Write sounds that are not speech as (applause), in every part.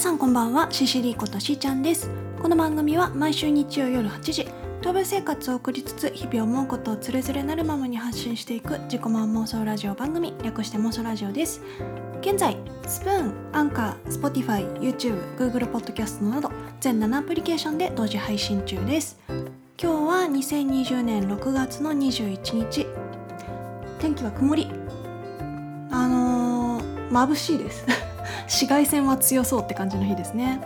皆さんこんばんはシシリことしーちゃんです。この番組は毎週日曜夜8時東部生活を送りつつ日々思うことをつれづれなるままに発信していく自己満妄想ラジオ番組略して妄想ラジオです。現在 Spoon、Anchor、Spotify、YouTube、Google ポッドキャストなど全7アプリケーションで同時配信中です。今日は2020年6月の21日。天気は曇り。あのー、眩しいです。紫外線は強そうって感じの日ですね。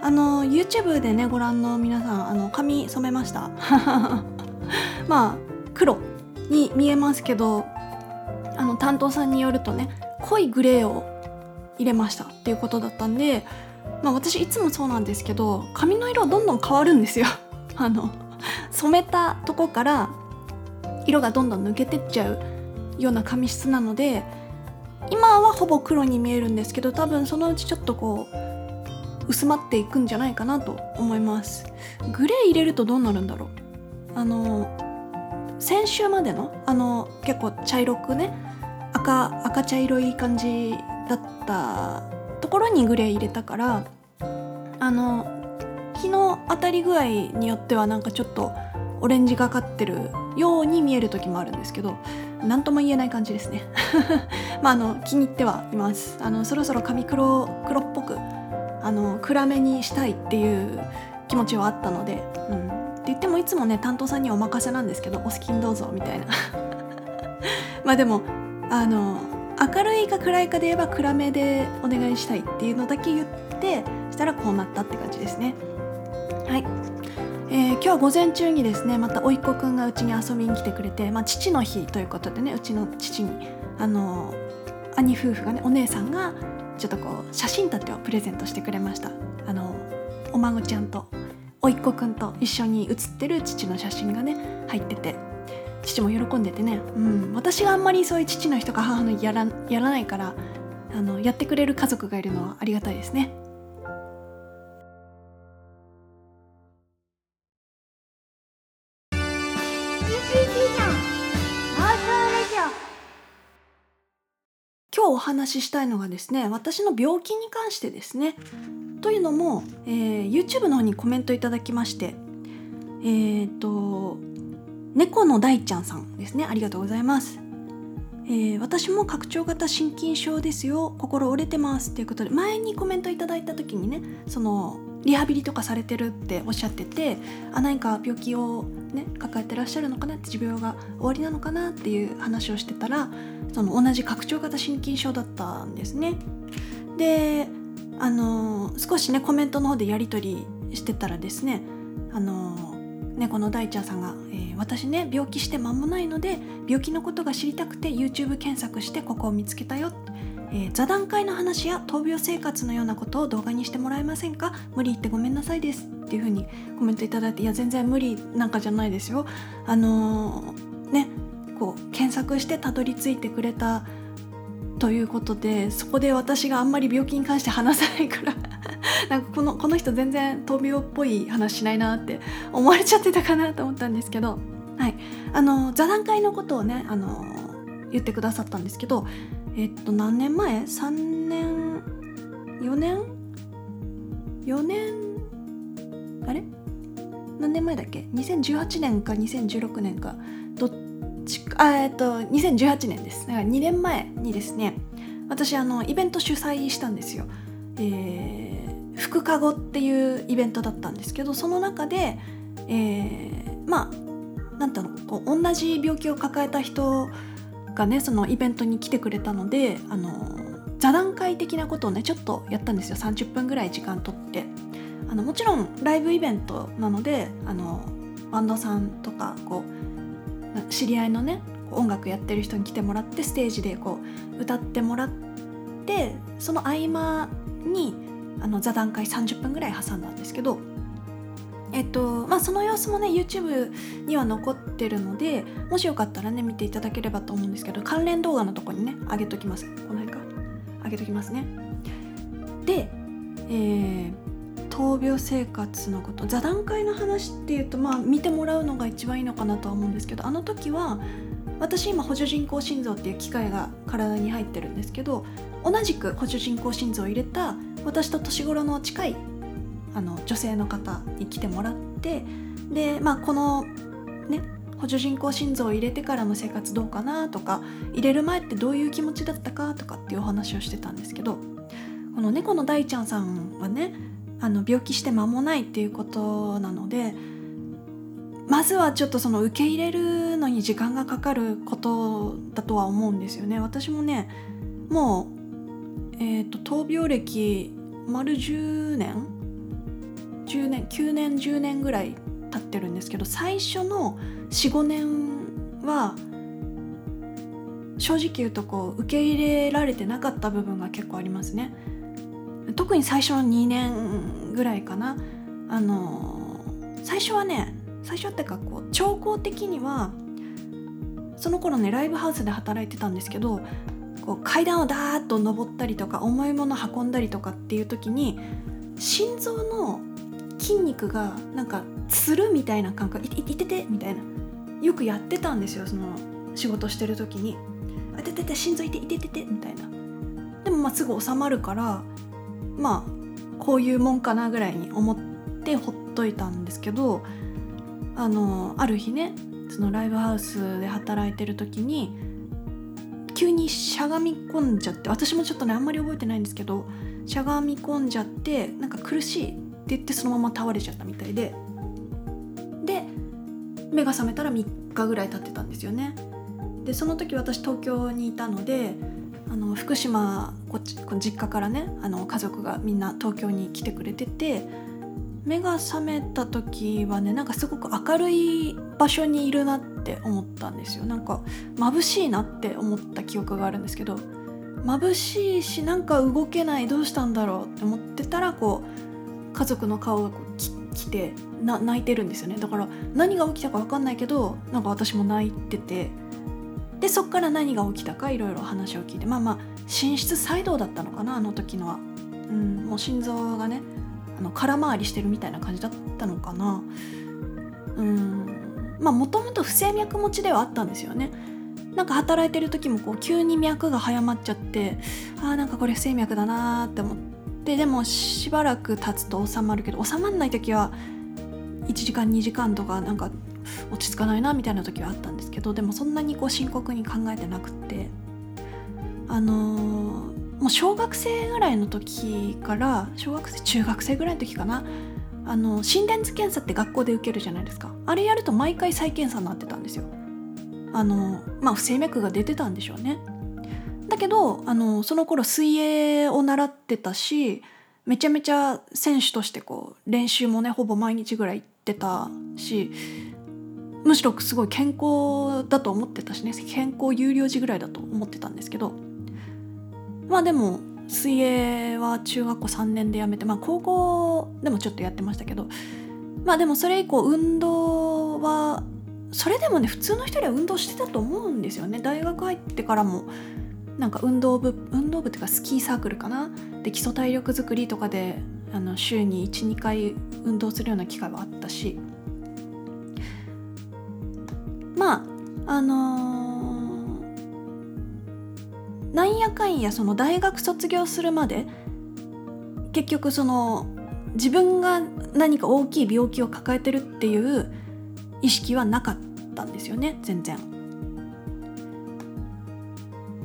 あの YouTube でねご覧の皆さんあの髪染めました？(laughs) まあ黒に見えますけどあの担当さんによるとね濃いグレーを入れましたっていうことだったんで、まあ、私いつもそうなんですけど髪の色どんどん変わるんですよ。(laughs) あの染めたとこから色がどんどん抜けてっちゃうような髪質なので今はほぼ黒に見えるんですけど多分そのうちちょっとこう薄まっていくんじゃないかなと思います。グレー入れるとどうなるんだろう？あの先週までのあの結構茶色くね赤赤茶色い感じだったところにグレー入れたからあの日の当たり具合によってはなんかちょっとオレンジがかってるように見える時もあるんですけど何とも言えない感じですね。(laughs) まああの気に入ってはいます。あのそろそろ髪黒黒っぽくあの暗めにしたいっていう気持ちはあったので、うん、って言ってもいつもね担当さんにお任せなんですけどお好きにどうぞみたいな。(laughs) まあでもあの明るいか暗いかで言えば暗めでお願いしたいっていうのだけ言ってしたらこうなったって感じですね。はい。えー、今日は午前中にですねまた甥っ子くんがうちに遊びに来てくれて、まあ、父の日ということでねうちの父にあの兄夫婦がねお姉さんがちょっとこう写真立てをプレゼントしてくれましたあのお孫ちゃんと甥っ子くんと一緒に写ってる父の写真がね入ってて父も喜んでてね、うん、私があんまりそういう父の日とか母の日やらやらないからあのやってくれる家族がいるのはありがたいですね。今日お話ししたいのがですね私の病気に関してですね。というのも、えー、YouTube の方にコメントいただきましてえっ、ー、と猫の大ちゃんさんですね。ありがとうございます、えー、私も拡張型心筋症ですよ。心折れてます。っていうことで前にコメントいただいた時にねそのリハビリとかされてるっておっしゃってて何か病気をね抱えてらっしゃるのかなって持病が終わりなのかなっていう話をしてたらその同じ拡張型心筋症だったんですね。であの少しねコメントの方でやり取りしてたらですねあのねこの大ちゃんさんが、えー、私ね病気して間もないので病気のことが知りたくて YouTube 検索してここを見つけたよってえー、座談会の話や闘病生活のようなことを動画にしてもらえませんか？無理言ってごめんなさいですっていう風にコメントいただいていや全然無理なんかじゃないですよ。あのー、ねこう検索してたどり着いてくれたということでそこで私があんまり病気に関して話さないから (laughs) なんかこのこの人全然闘病っぽい話しないなって思われちゃってたかなと思ったんですけど、はい、あの座談会のことをねあの言ってくださったんですけどえっと何年前 ?3 年？4年 ?4 年？あれ？何年前だっけ？2018年か2016年か。どっちか？えっと2018年です。だから2年前にですね。私あのイベント主催したんですよ、えー、福かごっていうイベントだったんですけどその中で、えー、まあなんていうの？こう同じ病気を抱えた人がねそのイベントに来てくれたのであの座談会的なことをねちょっとやったんですよ。30分ぐらい時間とって。あのもちろんライブイベントなのであのバンドさんとかこう知り合いのね音楽やってる人に来てもらってステージでこう歌ってもらってその合間にあの座談会30分ぐらい挟んだんですけどえっとまあ、その様子もね YouTube には残ってるのでもしよかったらね見ていただければと思うんですけど関連動画のとこにね上げときます。この辺か。上げときますね。で、えー、闘病生活のこと。座談会の話っていうとまあ見てもらうのが一番いいのかなとは思うんですけどあの時は私今補助人工心臓っていう機械が体に入ってるんですけど同じく補助人工心臓を入れた私と年頃の近いあの女性の方に来てもらってで、まあ、このね補助人工心臓を入れてからの生活どうかなとか入れる前ってどういう気持ちだったかとかっていうお話をしてたんですけどこの猫の大ちゃんさんはねあの病気して間もないっていうことなのでまずはちょっとその受け入れるのに時間がかかることだとは思うんですよね。私もねもう、えーと、闘病歴丸10年10年9年10年ぐらい経ってるんですけど最初の45年は正直言うとこう受け入れられてなかった部分が結構ありますね。特に最初の2年ぐらいかなあの最初はね最初ってかこう兆候的にはその頃ねライブハウスで働いてたんですけどこう階段をダーッと登ったりとか重いもの運んだりとかっていう時に心臓の筋肉がなんかつるみたいな感覚いいててみたいな。よくやってたんですよその仕事してる時に「あててて心臓いていててて」みたいな。でもまあすぐ収まるからまあこういうもんかなぐらいに思ってほっといたんですけどあのある日ねそのライブハウスで働いてる時に急にしゃがみ込んじゃって私もちょっとねあんまり覚えてないんですけどしゃがみ込んじゃってなんか苦しいって言ってそのまま倒れちゃったみたいで。で目が覚めたら3日ぐらい経ってたんですよね。でその時私東京にいたのであの福島こっち実家からねあの家族がみんな東京に来てくれてて目が覚めた時はねなんかすごく明るい場所にいるなって思ったんですよ。なんか眩しいなって思った記憶があるんですけど眩しいしなんか動けないどうしたんだろうって思ってたらこう家族の顔がこうき来てな泣いてるんですよね。だから何が起きたか分かんないけどなんか私も泣いてて。でそっから何が起きたかいろいろ話を聞いて。まあまあ心室細動だったのかなあの時のは、うん、もう心臓がねあの空回りしてるみたいな感じだったのかな。うんまあもともと不整脈持ちではあったんですよね。なんか働いてる時もこう急に脈が早まっちゃってあーなんかこれ不整脈だなって思って。ででもしばらく経つと収まるけど収まんない時は1時間2時間とかなんか落ち着かないなみたいな時はあったんですけどでもそんなにこう深刻に考えてなくって。あのー、もう小学生ぐらいの時から小学生中学生ぐらいの時かな。あの心電図検査って学校で受けるじゃないですか。あれやると毎回再検査になってたんですよ。あのまあ不整脈が出てたんでしょうね。だけどあのその頃水泳を習ってたしめちゃめちゃ選手としてこう練習もねほぼ毎日ぐらい行ってたしむしろすごい健康だと思ってたしね健康有料児ぐらいだと思ってたんですけどまあでも水泳は中学校3年でやめてまあ高校でもちょっとやってましたけどまあでもそれ以降運動はそれでもね普通の人よりは運動してたと思うんですよね。大学入ってからもなんか運動部運動部っていうかスキーサークルかな？で基礎体力づくりとかであの週に12回運動するような機会はあったしまああのー、なんやかんやその大学卒業するまで結局その自分が何か大きい病気を抱えてるっていう意識はなかったんですよね全然。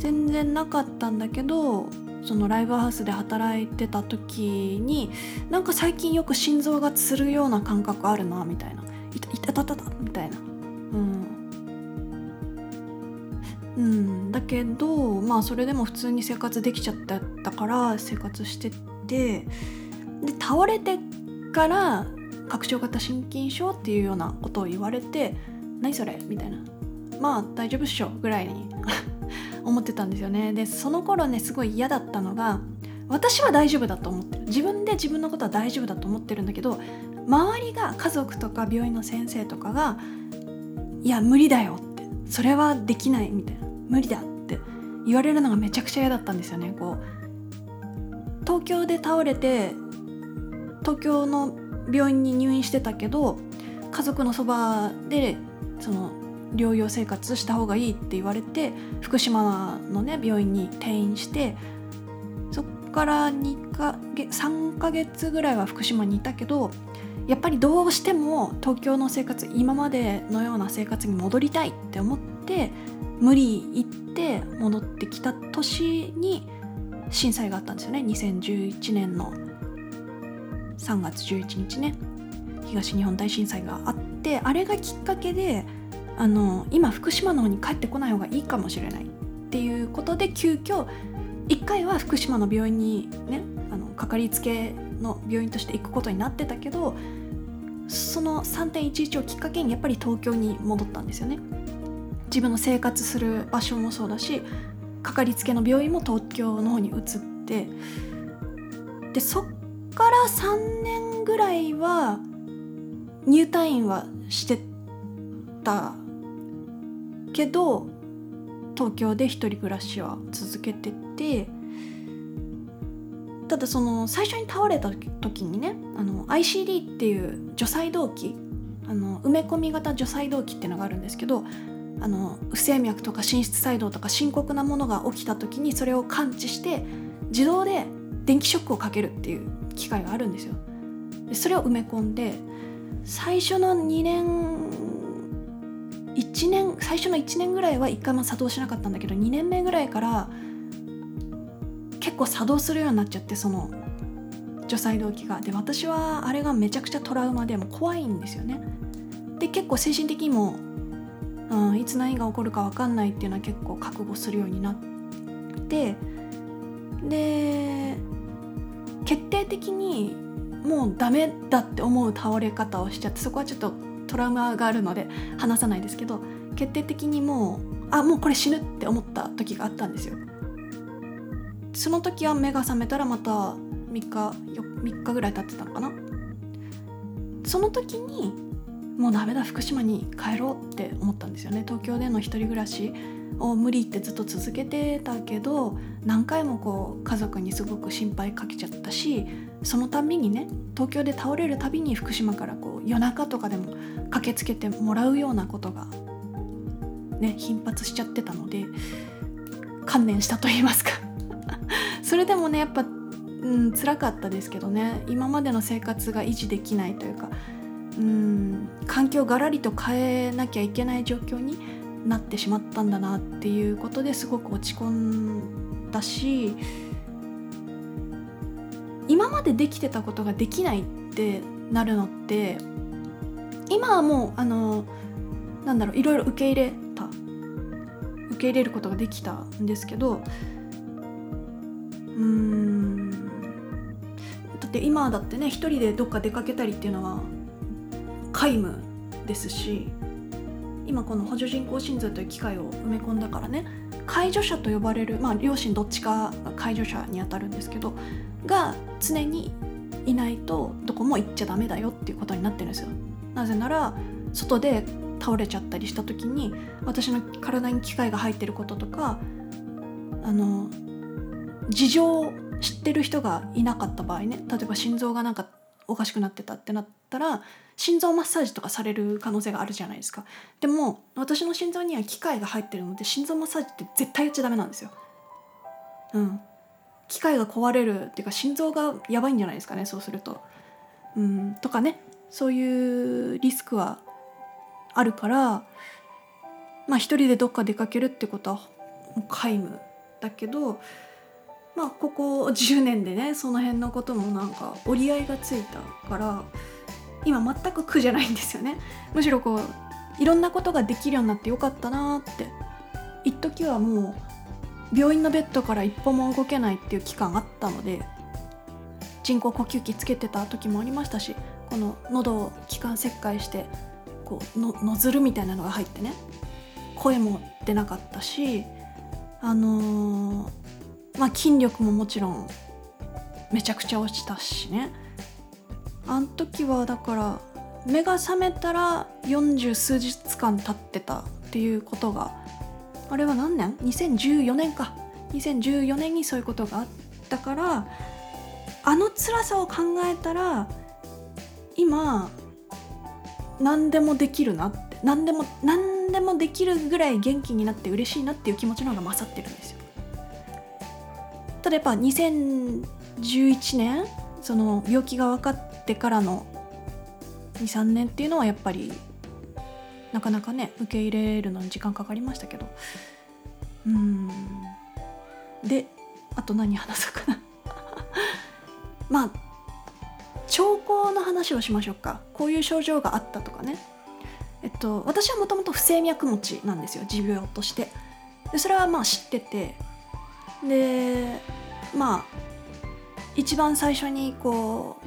全然なかったんだけどそのライブハウスで働いてた時になんか最近よく心臓がつるような感覚あるなみたいな「いたいたたたた」みたいな。うん。うん。だけどまあそれでも普通に生活できちゃったから生活しててで倒れてから拡張型心筋症っていうようなことを言われて「何それ?」みたいな「まあ大丈夫っしょ」ぐらいに思ってたんですよね。でその頃ねすごい嫌だったのが私は大丈夫だと思ってる。自分で自分のことは大丈夫だと思ってるんだけど周りが家族とか病院の先生とかが「いや無理だよ」って「それはできない」みたいな。無理だって。言われるのがめちゃくちゃ嫌だったんですよね。こう東京で倒れて東京の病院に入院してたけど家族のそばでその療養生活した方がいいって言われて福島のね病院に転院してそから2か月3ヶ月ぐらいは福島にいたけどやっぱりどうしても東京の生活今までのような生活に戻りたいって思って無理言って戻ってきた年に震災があったんですよね。2011年の3月11日ね。東日本大震災があってあれがきっかけであの今福島の方に帰ってこない方がいいかもしれないっていうことで急遽1回は福島の病院にねあのかかりつけの病院として行くことになってたけどその3.11をきっかけにやっぱり東京に戻ったんですよね。自分の生活する場所もそうだしかかりつけの病院も東京の方に移ってでそっから3年ぐらいは入退院はしてたけど東京で一人暮らしは続けててただその最初に倒れた時にねあの ICD っていう除細動器あの埋め込み型除細動器っていうのがあるんですけどあの不整脈とか心室細動とか深刻なものが起きた時にそれを感知して自動で電気ショックをかけるっていう機械があるんですよ。でそれを埋め込んで最初の2年1年最初の1年ぐらいは1回も作動しなかったんだけど2年目ぐらいから結構作動するようになっちゃってその除細動器が。で私はあれがめちゃくちゃトラウマでも怖いんですよね。で結構精神的にも、うん、いつ何が起こるか分かんないっていうのは結構覚悟するようになってで決定的にもうダメだって思う倒れ方をしちゃってそこはちょっとトラウマがあるので話さないですけど決定的にもうあもうこれ死ぬって思った時があったんですよ。その時は目が覚めたらまた3日3日ぐらい経ってたのかな。その時にもうダメだ福島に帰ろうって思ったんですよね。東京での一人暮らしを無理ってずっと続けてたけど何回もこう家族にすごく心配かけちゃったしそのたびにね東京で倒れるたびに福島からこう夜中とかでも駆けつけてもらうようなことがね頻発しちゃってたので観念したと言いますか。(laughs) それでもねやっぱうん辛かったですけどね。今までの生活が維持できないというかうん環境をガラリと変えなきゃいけない状況になってしまったんだなっていうことですごく落ち込んだし今までできてたことができないってなるのって今はもうあのなんだろういろいろ受け入れた。受け入れることができたんですけどうん。だって今だってね一人でどっか出かけたりっていうのは皆無ですし今この補助人工心臓という機械を埋め込んだからね介助者と呼ばれるまあ両親どっちかが介助者にあたるんですけどが常にいないとどこも行っちゃダメだよっていうことになってるんですよ。なぜなら外で倒れちゃったりした時に私の体に機械が入ってることとかあの事情を知ってる人がいなかった場合ね例えば心臓がなんかおかしくなってたってなったら心臓マッサージとかされる可能性があるじゃないですか。でも私の心臓には機械が入ってるので心臓マッサージって絶対やっちゃダメなんですよ。うん。機械が壊れるっていうか心臓がやばいんじゃないですかねそうすると。うん。とかね。そういうリスクはあるからまあ一人でどっか出かけるってことは皆無だけどまあここ10年でねその辺のこともなんか折り合いがついたから今全く苦じゃないんですよね。むしろこういろんなことができるようになってよかったなって。一時はもう病院のベッドから一歩も動けないっていう期間あったので人工呼吸器つけてた時もありましたしこの喉を気管切開してこうのノズルみたいなのが入ってね声も出なかったしあのー、まあ筋力ももちろんめちゃくちゃ落ちたしね。あん時はだから目が覚めたら40数日間経ってたっていうことがあれは何年 ?2014 年か。2014年にそういうことがあったからあの辛さを考えたら今何でもできるなって何でも何でもできるぐらい元気になって嬉しいなっていう気持ちの方が勝ってるんですよ。やっぱ2011年その病気が分かってからの23年っていうのはやっぱりなかなかね受け入れるのに時間かかりましたけど。うん。であと何話そうかな。(laughs) まあ兆候の話をしましょうか。こういう症状があったとかね。えっと私はもともと不整脈持ちなんですよ。持病として。でそれはまあ知ってて。でまあ一番最初にこ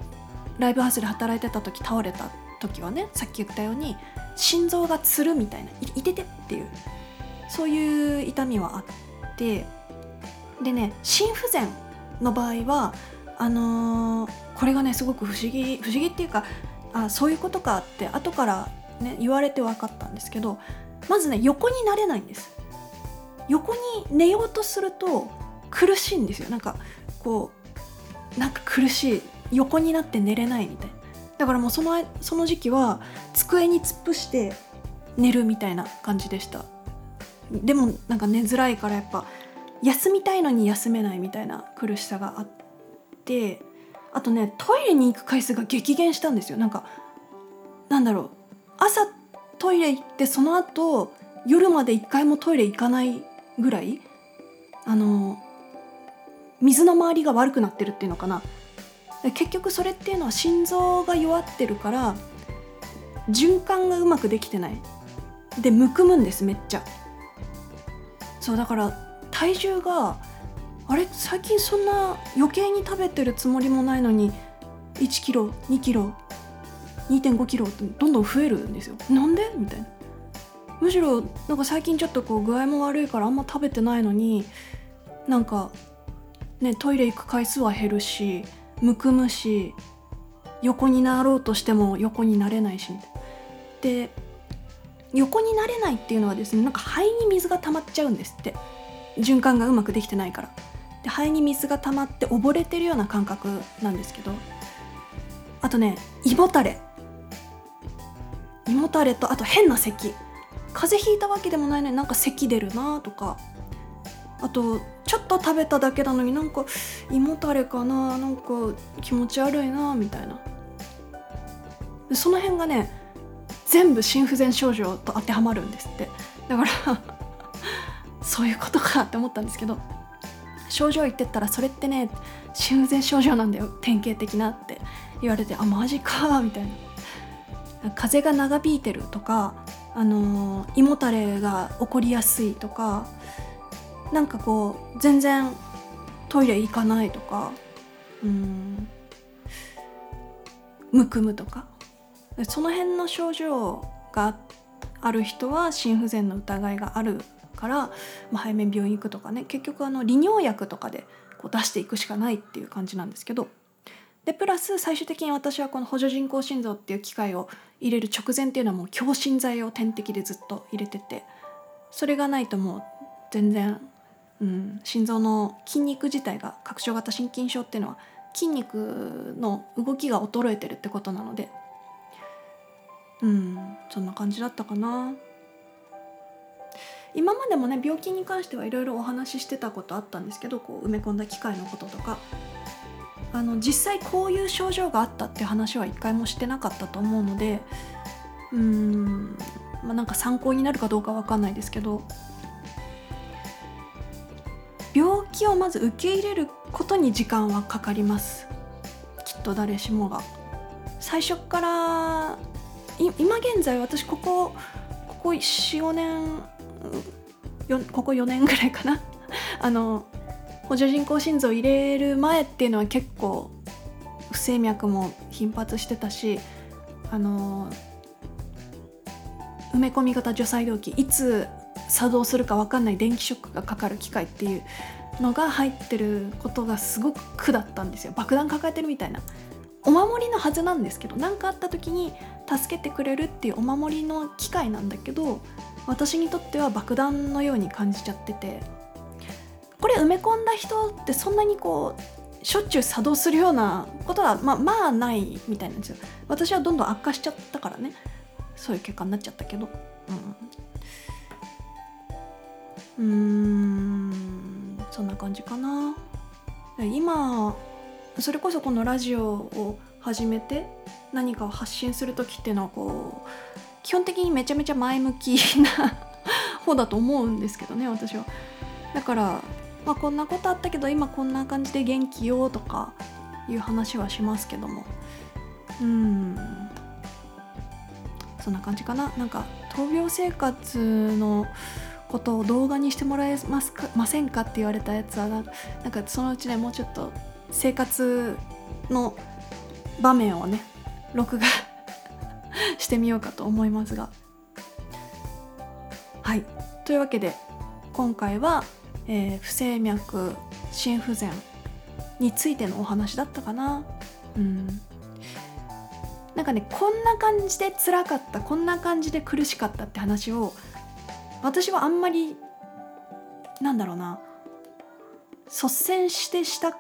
うライブハウスで働いてた時倒れた時はねさっき言ったように心臓がつるみたいないててっていうそういう痛みはあってでね心不全の場合はあのー、これがねすごく不思議不思議っていうかあそういうことかって後からね言われて分かったんですけどまずね横になれないんです。横に寝ようとすると苦しいんですよ。なんかこうなんか苦しい横になって寝れないみたい。なだからもうそのその時期は机に突っ伏して寝るみたいな感じでした。でもなんか寝づらいからやっぱ休みたいのに休めないみたいな苦しさがあって。あとねトイレに行く回数が激減したんですよ。なんかなんだろう。朝トイレ行ってその後夜まで一回もトイレ行かないぐらい。あの水の周りが悪くなってるっていうのかな。結局それっていうのは心臓が弱ってるから循環がうまくできてない。でむくむんですめっちゃ。そうだから体重があれ？最近そんな余計に食べてるつもりもないのに1キロ2キロ2.5キロってどんどん増えるんですよ。なんで？みたいな。むしろなんか最近ちょっとこう具合も悪いからあんま食べてないのになんかねトイレ行く回数は減るしむくむし横になろうとしても横になれないしで横になれないっていうのはですねなんか肺に水が溜まっちゃうんですって。循環がうまくできてないから。で肺に水が溜まって溺れてるような感覚なんですけど。あとね胃もたれ。胃もたれとあと変な咳。風邪ひいたわけでもないのになんか咳出るなとか。あとちょっと食べただけなのになんか胃もたれかななんか気持ち悪いなみたいな。その辺がね全部心不全症状と当てはまるんですって。だから (laughs) そういうことかって思ったんですけど症状言ってったらそれってね心不全症状なんだよ典型的なって言われてあマジかみたいな。風邪が長引いてるとかあのー、胃もたれが起こりやすいとかなんかこう全然トイレ行かないとかうんむくむとか。その辺の症状がある人は心不全の疑いがあるから、まあ、早め病院行くとかね。結局あの利尿薬とかでこう出していくしかないっていう感じなんですけど。でプラス最終的に私はこの補助人工心臓っていう機械を入れる直前っていうのはもう強心剤を点滴でずっと入れててそれがないともう全然うん、心臓の筋肉自体が拡張型心筋症っていうのは筋肉の動きが衰えてるってことなので。うんそんな感じだったかな。今までもね病気に関してはいろいろお話ししてたことあったんですけどこう埋め込んだ機械のこととか。あの実際こういう症状があったって話は一回もしてなかったと思うのでうんまあなんか参考になるかどうかわかんないですけど。病気をまず受け入れることに時間はかかります。きっと誰しもが。最初から今現在私ここここ45年ここ4年ぐらいかな。(laughs) あの補助人工心臓入れる前っていうのは結構不整脈も頻発してたしあの埋め込み型除細動器いつ作動するか分かんない電気ショックがかかる機械っていうのが入ってることがすごく苦だったんですよ。爆弾抱えてるみたいな。お守りのはずなんですけど何かあった時に助けてくれるっていうお守りの機械なんだけど私にとっては爆弾のように感じちゃってて。これ埋め込んだ人ってそんなにこうしょっちゅう作動するようなことはまあまあないみたいなんですよ。私はどんどん悪化しちゃったからね。そういう結果になっちゃったけど。うん。うんそんな感じかな。今それこそこのラジオを始めて何かを発信する時っていうのはこう基本的にめちゃめちゃ前向きな方だと思うんですけどね私は。だから、まあ、こんなことあったけど今こんな感じで元気よとかいう話はしますけども。うんそんな感じかな。なんか闘病生活のことを動画にしてもらえますか？ませんかって言われたやつはなんかそのうちねもうちょっと生活の場面をね (laughs) 録画してみようかと思いますが。はい。というわけで今回は、えー、不整脈心不全についてのお話だったかな。うん。なんかねこんな感じで辛かったこんな感じで苦しかったって話を私はあんまりなんだろうな率先してした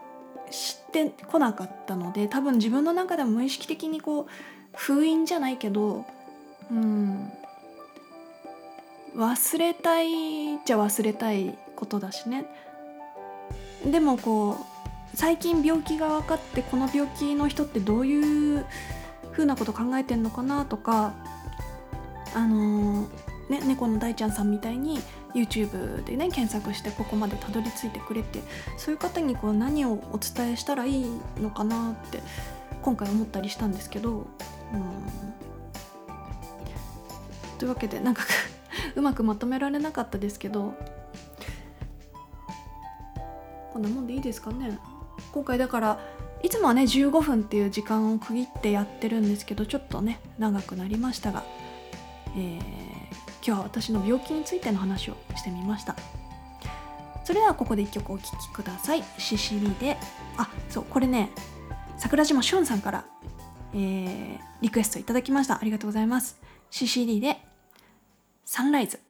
してこなかったので多分自分の中でも無意識的にこう封印じゃないけどうん忘れたいじゃ忘れたいことだしね。でもこう最近病気が分かってこの病気の人ってどういうふうなこと考えてんのかなとかあのね猫の大ちゃんさんみたいに YouTube でね検索してここまでたどり着いてくれてそういう方にこう何をお伝えしたらいいのかなって今回思ったりしたんですけど、うん、というわけでなんか (laughs) うまくまとめられなかったですけどこんなもんでいいですかね。今回だからいつもはね15分っていう時間を区切ってやってるんですけどちょっとね長くなりましたが、えー、今日は私の病気についての話をしてみました。それではここで1曲お聴きください。シシリで。あそうこれね桜島しゅんさんから、えー、リクエストいただきました。ありがとうございます。シシリでサンライズ。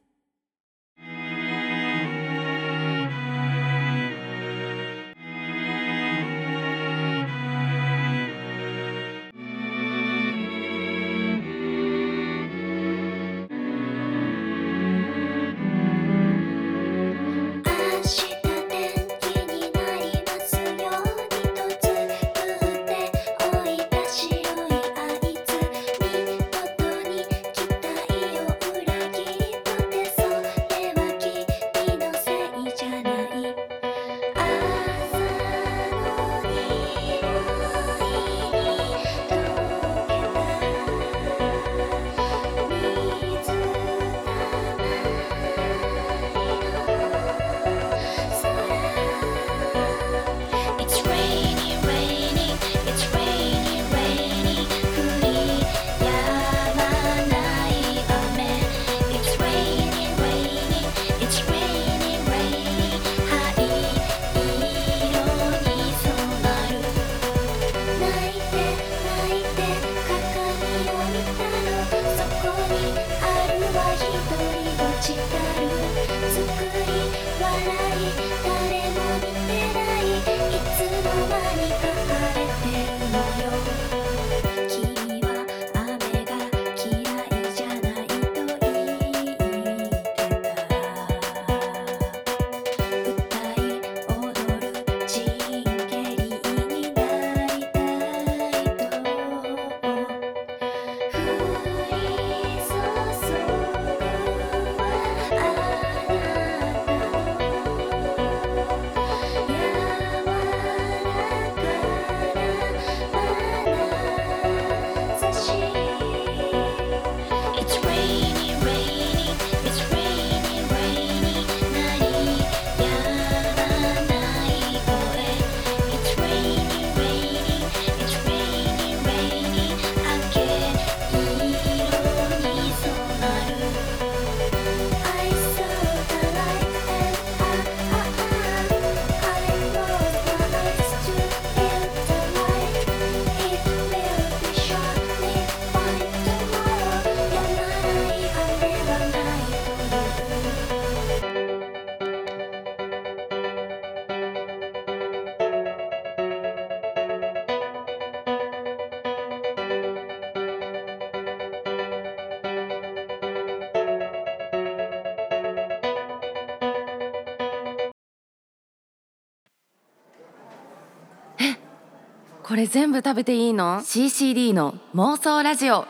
これ全部食べていいの ?CCD の妄想ラジオ。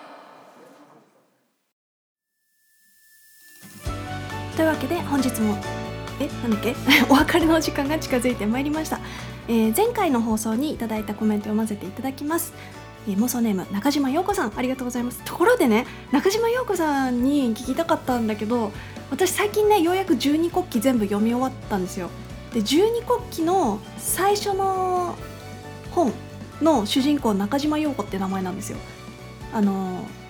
というわけで本日もえなんだっけ？(laughs) お別れの時間が近づいてまいりました、えー前回の放送にいただいたコメントを読ませていただきます、えー、妄想ネーム中島陽子さん。ありがとうございます。ところでね中島陽子さんに聞きたかったんだけど私最近ねようやく十二国旗全部読み終わったんですよ。で十二国旗の最初の本の主人公中島陽子って名前なんですよ。あのー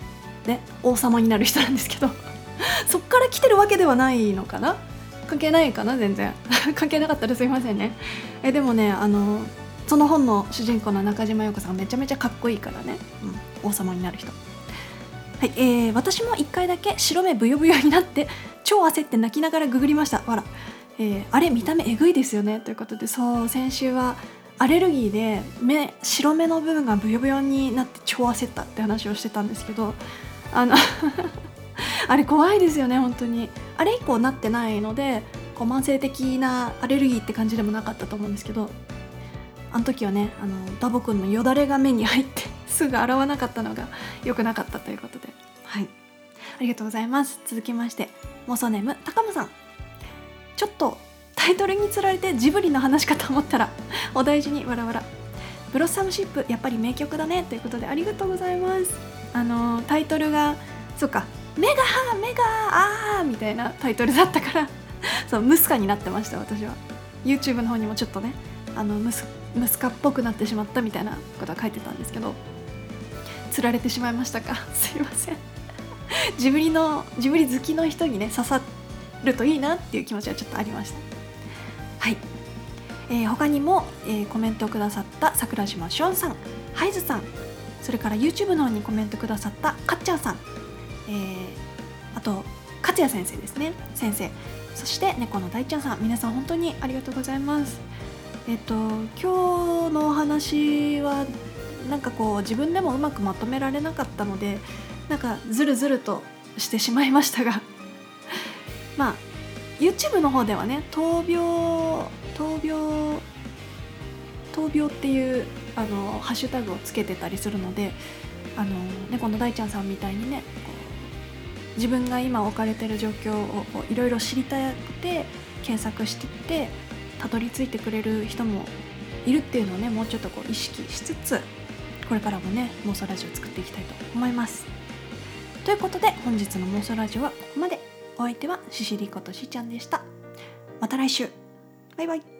ね王様になる人なんですけど。(laughs) そっから来てるわけではないのかな？関係ないかな？全然。(laughs) 関係なかったらすいませんね。えでもねあのその本の主人公の中島陽子さんめちゃめちゃかっこいいからね、うん、王様になる人。はい、えー、私も1回だけ白目ブヨブヨになって超焦って泣きながらググりました。わら、えーあれ見た目えぐいですよね。ということでそう先週はアレルギーで目白目の部分がブヨブヨになって超焦ったって話をしてたんですけどあの (laughs) あれ怖いですよね本当に。あれ以降なってないのでこう慢性的なアレルギーって感じでもなかったと思うんですけどあの時はねあのダボくんのよだれが目に入って (laughs) すぐ洗わなかったのが良くなかったということで。はい。ありがとうございます。続きまして妄想ネーム高間さん。ちょっとタイトルにつられてジブリの話かと思ったら (laughs) お大事にわらわらブロッサムシップやっぱり名曲だねということでありがとうございます。あのタイトルがそうかメガメガあーみたいなタイトルだったから (laughs) そうムスカになってました私は。YouTube の方にもちょっとねあのムスムスカっぽくなってしまったみたいなことは書いてたんですけどつられてしまいましたか？(laughs) すいません。ジブリのジブリ好きの人にね刺さるといいなっていう気持ちはちょっとありました、えー他にも、えーコメントをくださった桜島しおんさんハイズさんそれから YouTube の方にコメントくださったかっちゃんさん、えーあと勝也先生ですね。先生。そして猫の大ちゃんさん。皆さん本当にありがとうございます。えっと今日のお話はなんかこう自分でもうまくまとめられなかったのでなんかズルズルとしてしまいましたが。(laughs) まあ YouTube の方ではね闘病闘病闘病っていうあのハッシュタグをつけてたりするのであの猫の大ちゃんさんみたいにね自分が今置かれてる状況をいろいろ知りたくて検索してってたどり着いてくれる人もいるっていうのをねもうちょっとこう意識しつつこれからもね妄想ラジオ作っていきたいと思います。ということで本日の妄想ラジオはここまでお相手はシシリことしーちゃんでした。また来週。バイバイ。